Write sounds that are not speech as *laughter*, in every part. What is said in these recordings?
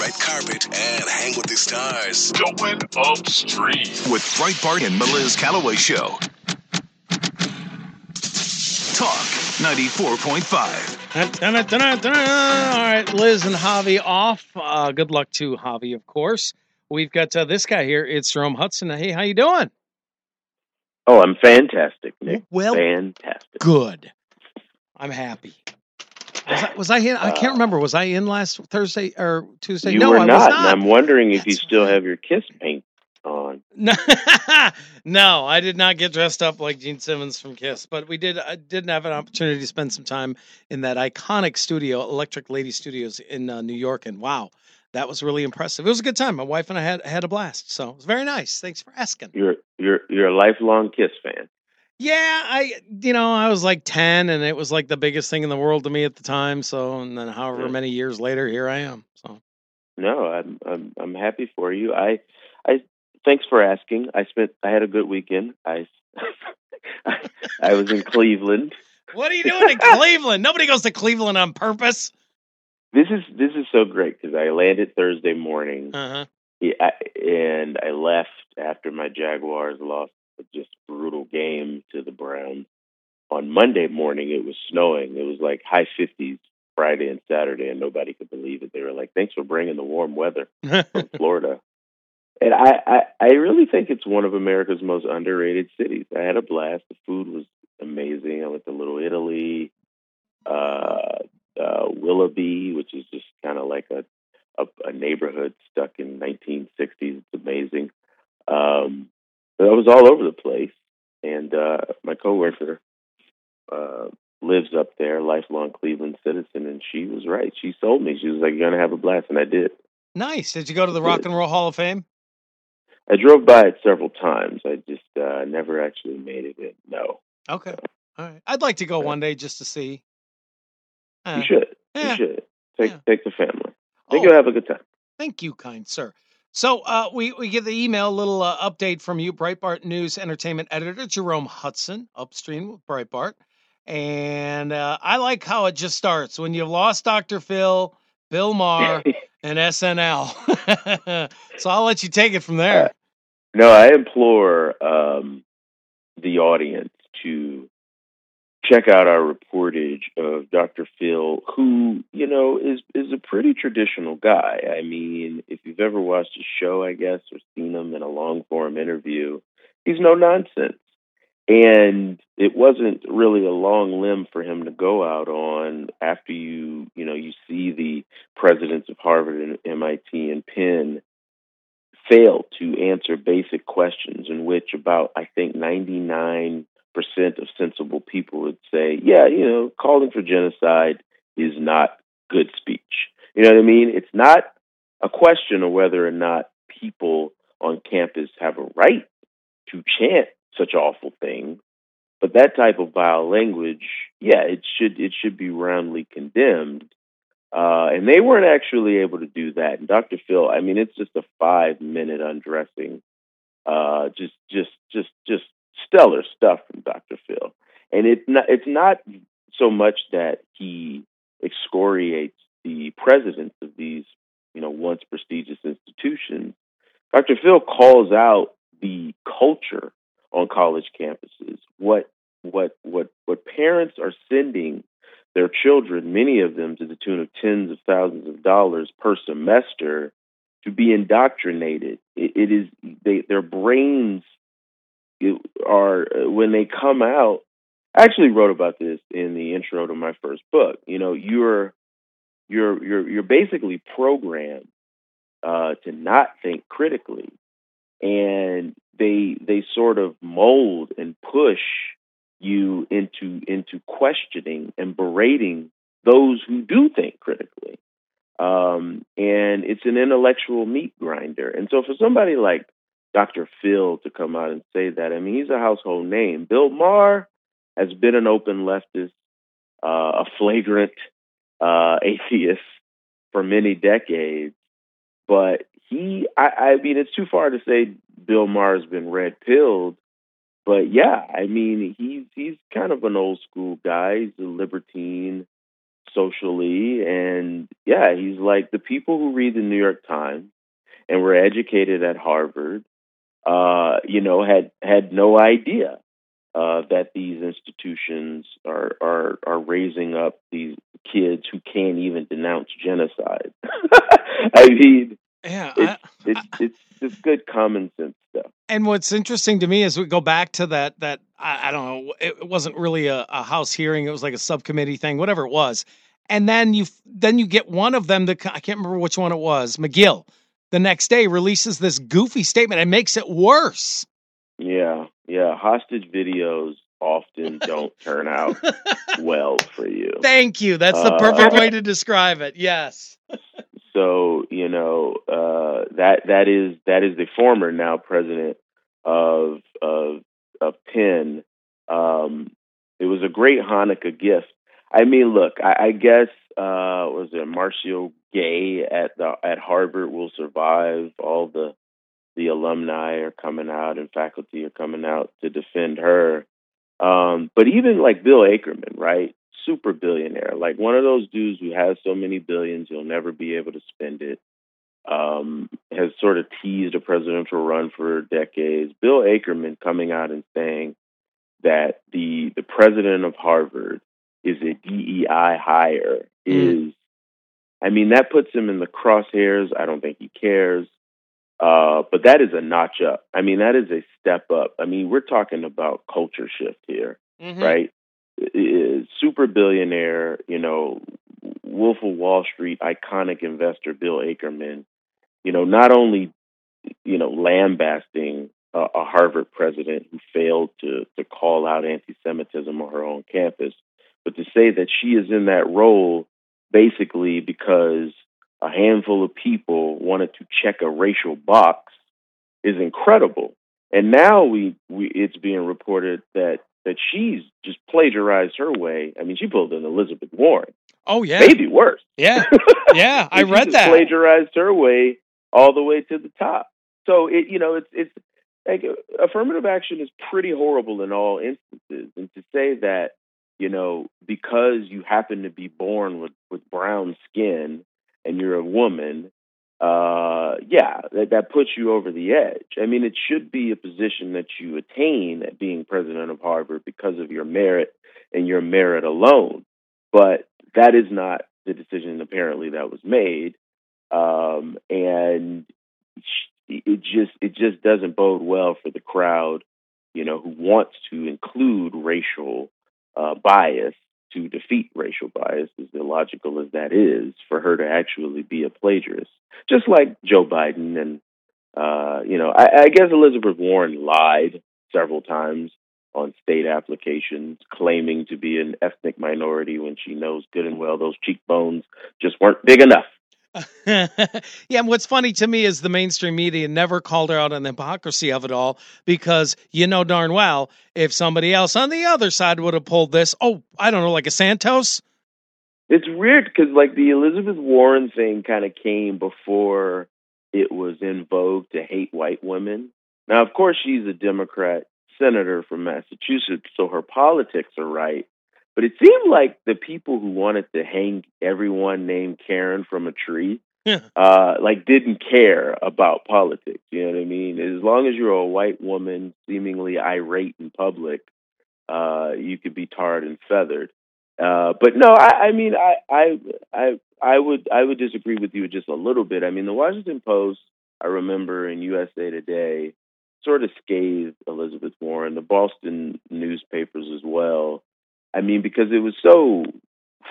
red carpet and hang with the stars. Going upstream with Breitbart and Meliz Calloway Show. Talk 94.5. Dun, dun, dun, dun, All right, Liz and Javi off. Uh, good luck to Javi, of course. We've got uh, this guy here. It's Jerome Hudson. Hey, how you doing? Oh, I'm fantastic, Nick. Well, fantastic. Good. I'm happy. Was I, was I in? I can't Uh, remember. Was I in last Thursday or Tuesday? You no, were I not, was and not. I'm wondering if you still have your kiss paint on. *laughs* No, no, I did not get dressed up like Gene Simmons from Kiss, but we did. I didn't have an opportunity to spend some time in that iconic studio, Electric Lady Studios in uh, New York, and wow, that was really impressive. It was a good time. My wife and I had had a blast, so it was very nice. Thanks for asking. You're you're you're a lifelong Kiss fan. Yeah, I you know I was like ten, and it was like the biggest thing in the world to me at the time. So, and then however many years later, here I am. So. No, I'm I'm I'm happy for you. I I thanks for asking. I spent I had a good weekend. I *laughs* I, I was in Cleveland. *laughs* What are you doing in Cleveland? Nobody goes to Cleveland on purpose. This is this is so great because I landed Thursday morning. Uh huh. Yeah, I- and I left after my Jaguars lost just brutal game to the Browns. On Monday morning, it was snowing. It was like high 50s Friday and Saturday, and nobody could believe it. They were like, "Thanks for bringing the warm weather *laughs* from Florida." And I, I, I really think it's one of America's most underrated cities. I had a blast. The food was amazing. I went to Little Italy, uh, uh, Willoughby, which is just kind of like a, a a neighborhood stuck in 1960s. It's amazing. Um, I was all over the place, and uh, my coworker uh, lives up there, lifelong Cleveland citizen, and she was right. She sold me. She was like, "You're gonna have a blast," and I did. nice. Did you go to the Rock and Roll Hall of Fame? I drove by it several times. I just uh, never actually made it in. No, Okay. All right. I'd like to go one day just to see. Uh, you should. yeah. You should take Yeah. take the family. I think oh, you'll have a good time. thank you, kind sir. So uh, we we get the email, a little uh, update from you, Breitbart News Entertainment Editor Jerome Hudson, upstream with Breitbart, and uh, I like how it just starts when you've lost Dr. Phil, Bill Maher, *laughs* and SNL. *laughs* so I'll let you take it from there. No, I implore um, the audience to check out our reportage of Dr. Phil, who you know is is a pretty traditional guy. I mean, if you've ever watched his show, I guess, or seen him in a long form interview, he's no nonsense. And it wasn't really a long limb for him to go out on after you, you know, you see the presidents of Harvard and MIT and Penn fail to answer basic questions in which about I think 99% of sensible people would say, yeah, you know, calling for genocide is not good speech. You know what I mean? It's not a question of whether or not people on campus have a right to chant such awful things, but that type of vile language, yeah, it should it should be roundly condemned. Uh, and they weren't actually able to do that. And Dr. Phil, I mean, it's just a five minute undressing, uh, just just just just stellar stuff from Dr. Phil. And it's not it's not so much that he excoriates the presidents of these, you know, once prestigious institutions. Dr. Phil calls out the culture on college campuses. What what what what parents are sending their children, many of them to the tune of tens of thousands of dollars per semester, to be indoctrinated. it, it is they, their brains are when they come out. I actually wrote about this in the intro to my first book. You know, you're you're you're you're basically programmed uh, to not think critically, and they they sort of mold and push you into into questioning and berating those who do think critically. Um, and it's an intellectual meat grinder. And so for somebody like Dr. Phil to come out and say that, I mean, he's a household name. Bill Maher has been an open leftist, uh, a flagrant uh, atheist for many decades. But he, I, I mean, it's too far to say Bill Maher has been red pilled. But yeah, I mean, he's he's kind of an old school guy. He's a libertine, socially, and yeah, he's like the people who read the New York Times and were educated at Harvard. Uh, you know, had had no idea uh, that these institutions are are are raising up these kids who can't even denounce genocide. *laughs* I mean, Yeah. it's I- it's it's just good common sense stuff. and what's interesting to me is we go back to that that I, I don't know it, it wasn't really a, a house hearing it was like a subcommittee thing whatever it was and then you then you get one of them that I can't remember which one it was Magill the next day releases this goofy statement and makes it worse. Yeah, yeah. Hostage videos often *laughs* don't turn out well for you. Thank you. That's the Uh, perfect way to describe it. Yes. *laughs* So you know uh, that that is that is the former now president of of of Penn. Um, it was a great Hanukkah gift. I mean, look, I, I guess uh, was it Marcio Gay at the at Harvard will survive. All the the alumni are coming out and faculty are coming out to defend her. Um, but even like Bill Akerman, right? Super billionaire, like one of those dudes who has so many billions he'll never be able to spend it. Um, has sort of teased a presidential run for decades. Bill Akerman coming out and saying that the the president of Harvard is a DEI hire is, I mean, that puts him in the crosshairs. I don't think he cares. Uh, but that is a notch up. I mean, that is a step up. I mean, we're talking about culture shift here, Mhm. right? Super billionaire, you know, Wolf of Wall Street, iconic investor Bill Akerman, you know, not only, you know, lambasting a, a Harvard president who failed to to call out anti-Semitism on her own campus, but to say that she is in that role basically because a handful of people wanted to check a racial box is incredible. And now we, we it's being reported that that she's just plagiarized her way. I mean, she pulled an Elizabeth Warren, Oh yeah. maybe worse. Yeah. *laughs* Yeah. I read that. plagiarized her way all the way to the top. So it, you know, it's it's like affirmative action is pretty horrible in all instances, and to say that you know because you happen to be born with with brown skin and you're a woman, uh, yeah, that that puts you over the edge. I mean, it should be a position that you attain at being president of Harvard because of your merit and your merit alone, but that is not the decision apparently that was made um, and it just it just doesn't bode well for the crowd, you know, who wants to include racial uh, bias to defeat racial bias, as illogical as that is, for her to actually be a plagiarist, just like Joe Biden and uh, you know, I, I guess Elizabeth Warren lied several times on state applications, claiming to be an ethnic minority when she knows good and well those cheekbones just weren't big enough. *laughs* yeah, and what's funny to me is the mainstream media never called her out on the hypocrisy of it all because you know darn well if somebody else on the other side would have pulled this, oh, I don't know, like a Santos. It's weird because like the Elizabeth Warren thing kind of came before it was in vogue to hate white women. Now, of course, she's a Democrat senator from Massachusetts, so her politics are right. But it seemed like the people who wanted to hang everyone named Karen from a tree, Yeah. uh, like didn't care about politics. You know what I mean? As long as you're a white woman, seemingly irate in public, uh, you could be tarred and feathered. Uh, but no, I, I mean, I, I, I, I would, I would disagree with you just a little bit. I mean, the Washington Post, I remember in USA Today, sort of scathed Elizabeth Warren, the Boston newspapers as well. I mean, because it was so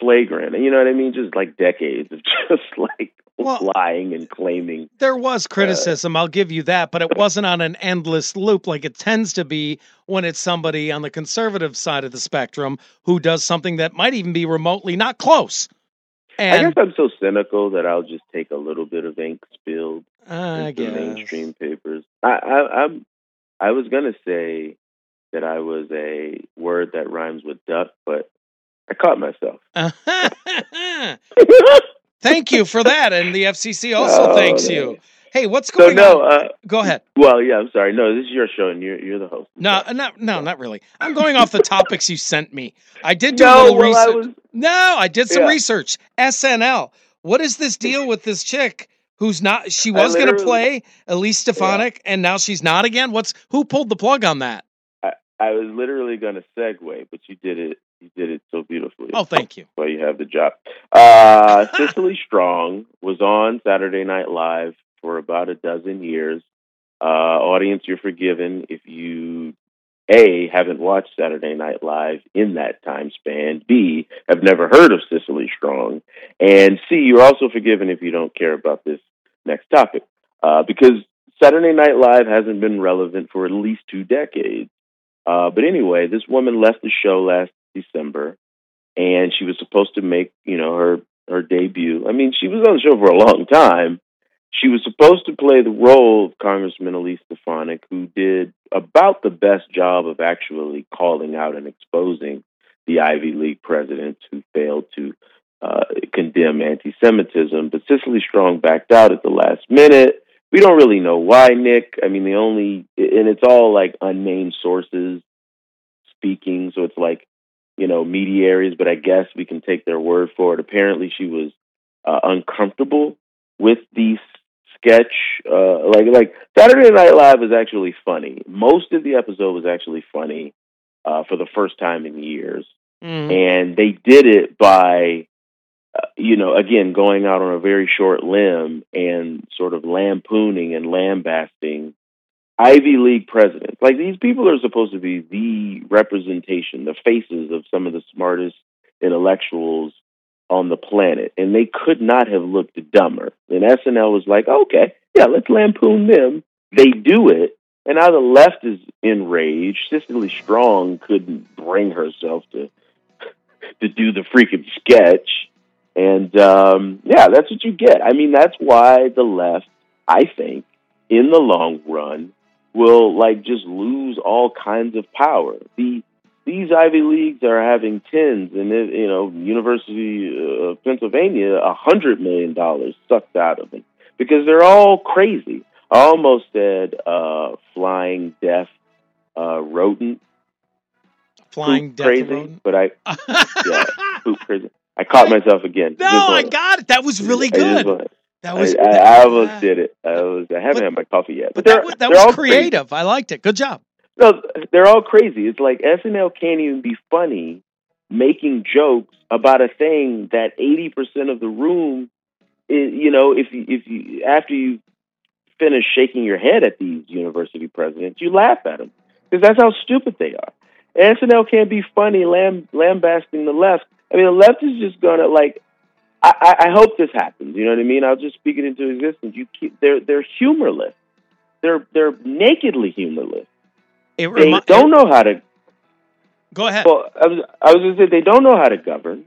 flagrant, you know what I mean? Just like decades of *laughs* just like Well- lying and claiming. There was uh, criticism, I'll give you that, but it wasn't on an endless loop like it tends to be when it's somebody on the conservative side of the spectrum who does something that might even be remotely not close. I guess I'm so cynical that I'll just take a little bit of ink spilled I into guess. mainstream papers. I, I, I'm, I was gonna say that I was a word that rhymes with duck, but I caught myself. *laughs* Thank you for that, and the FCC also Oh, thanks man. you. Hey, what's So going no, on? uh, Go ahead. well, yeah, I'm sorry. No, this is your show, and you're you're the host. No, uh, not no, not really. I'm going off the *laughs* topics you sent me. I did do a little well, I research. was. No, I did some Yeah. research. SNL. What is this deal with this chick who's not? She was going to play Elise Stefanik, and now she's not again. What's who pulled the plug on that? I was literally going to segue, but you did it. You did it so beautifully. Oh, thank you. Well, you have the job. Uh, *laughs* Cecily Strong was on Saturday Night Live for about a dozen years. Uh, audience, you're forgiven if you a haven't watched Saturday Night Live in that time span. B have never heard of Cecily Strong, and C you're also forgiven if you don't care about this next topic uh, because Saturday Night Live hasn't been relevant for at least two decades. Uh, but anyway, this woman left the show last December, and she was supposed to make, you know, her her debut. I mean, she was on the show for a long time. She was supposed to play the role of Congressman Elise Stefanik, who did about the best job of actually calling out and exposing the Ivy League presidents who failed to uh, condemn anti-Semitism. But Cecily Strong backed out at the last minute. We don't really know why, Nick. I mean, the only and it's all like unnamed sources speaking, so it's like you know mediaries. But I guess we can take their word for it. Apparently, she was uh, uncomfortable with the sketch. Uh, like like Saturday Night Live is actually funny. Most of the episode was actually funny uh, for the first time in years Mhm. and they did it by you know again going out on a very short limb and sort of lampooning and lambasting Ivy League presidents. Like these people are supposed to be the representation, the faces of some of the smartest intellectuals on the planet, and they could not have looked dumber. And SNL was like, okay, yeah, let's lampoon them. They do it, and now the left is enraged. Cecily Strong couldn't bring herself to to do the freaking sketch. And um, yeah, that's what you get. I mean, that's why the left, I think, in the long run, will like just lose all kinds of power. The these Ivy Leagues are having tens, and you know, University of Pennsylvania, a hundred million dollars sucked out of them because they're all crazy. I almost said uh, flying deaf uh, rodent, Flying death crazy, rodent. but I *laughs* yeah, poop crazy. I caught myself again. no, I got it. That was really I good. wanna- That was. I, I, I almost did it. I was. I haven't But- had my coffee yet, But they're- that was, that was crazy. creative. I liked it. Good job. No, they're all crazy. It's like SNL can't even be funny making jokes about a thing that eighty percent of the room, is, you know, if you, if you after you finish shaking your head at these university presidents, you laugh at them because that's how stupid they are. SNL can't be funny lamb, lambasting the left. I mean, the left is just gonna like. I, I, I hope this happens. You know what I mean? I'll just speak it into existence. You keep, they're they're humorless. They're they're nakedly humorless. It They don't know how to Go ahead. well, I was I was to say they don't know how to govern,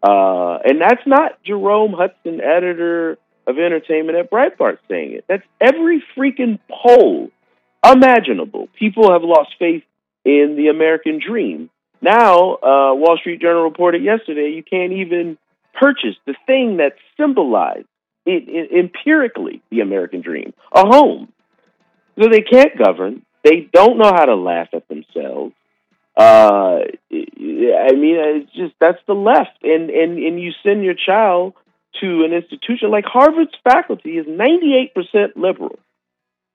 uh, and that's not Jerome Hudson, editor of entertainment at Breitbart, saying it. That's every freaking poll imaginable. People have lost faith in the American dream. Now, uh, Wall Street Journal reported yesterday you can't even purchase the thing that symbolized it, it, empirically the American dream, a home. So they can't govern. They don't know how to laugh at themselves. Uh, I mean, it's just that's the left, and and and you send your child to an institution like Harvard's faculty is ninety eight percent liberal.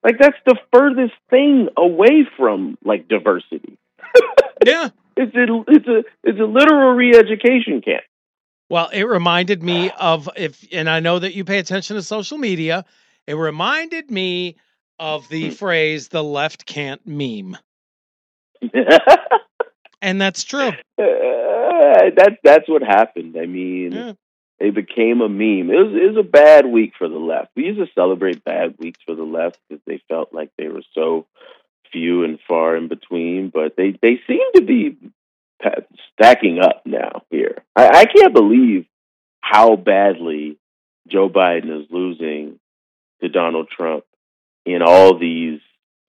Like that's the furthest thing away from like diversity. *laughs* yeah. It's a it's a it's a literal re-education camp. Well, it reminded me of if, and I know that you pay attention to social media. It reminded me of the Hmm. phrase "the left can't meme," *laughs* and that's true. Uh, that that's what happened. I mean, Yeah. they became a meme. It was it was a bad week for the left. We used to celebrate bad weeks for the left because they felt like they were so few and far in between. But they they seem to be stacking up now. Here, I, I can't believe how badly Joe Biden is losing to Donald Trump in all these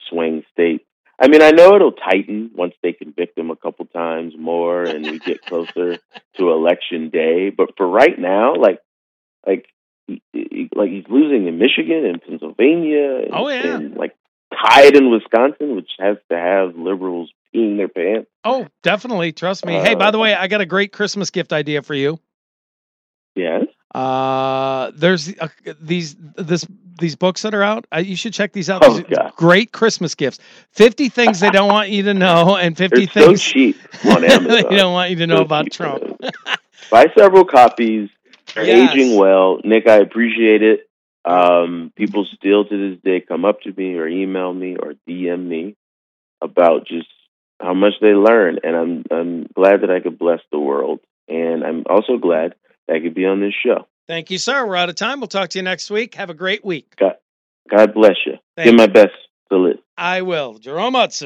swing states. I mean, I know it'll tighten once they convict him a couple times more and we get closer *laughs* to election day. But for right now, like, like like he's losing in Michigan and Pennsylvania. And, Oh, yeah. and like tied in Wisconsin, which has to have liberals peeing their pants. Oh, definitely. Trust me. hey, by the Uh, way, I got a great Christmas gift idea for you. Yes. Uh, there's uh, these this these books that are out. Uh, you should check these out. Oh, great Christmas gifts. Fifty things they don't want you to know, and fifty They're so things cheap *laughs* on they Amazon. don't want you to know So about. Trump. Buy several copies. They're Yes. aging well. Nick, I appreciate it. Um, people still to this day come up to me or email me or DM me about just how much they learn, and I'm I'm glad that I could bless the world, and I'm also glad that I could be on this show. Thank you, sir. We're out of time. We'll talk to you next week. Have a great week. God, God bless you. Thank Give my best to live. I will. Jerome Hudson.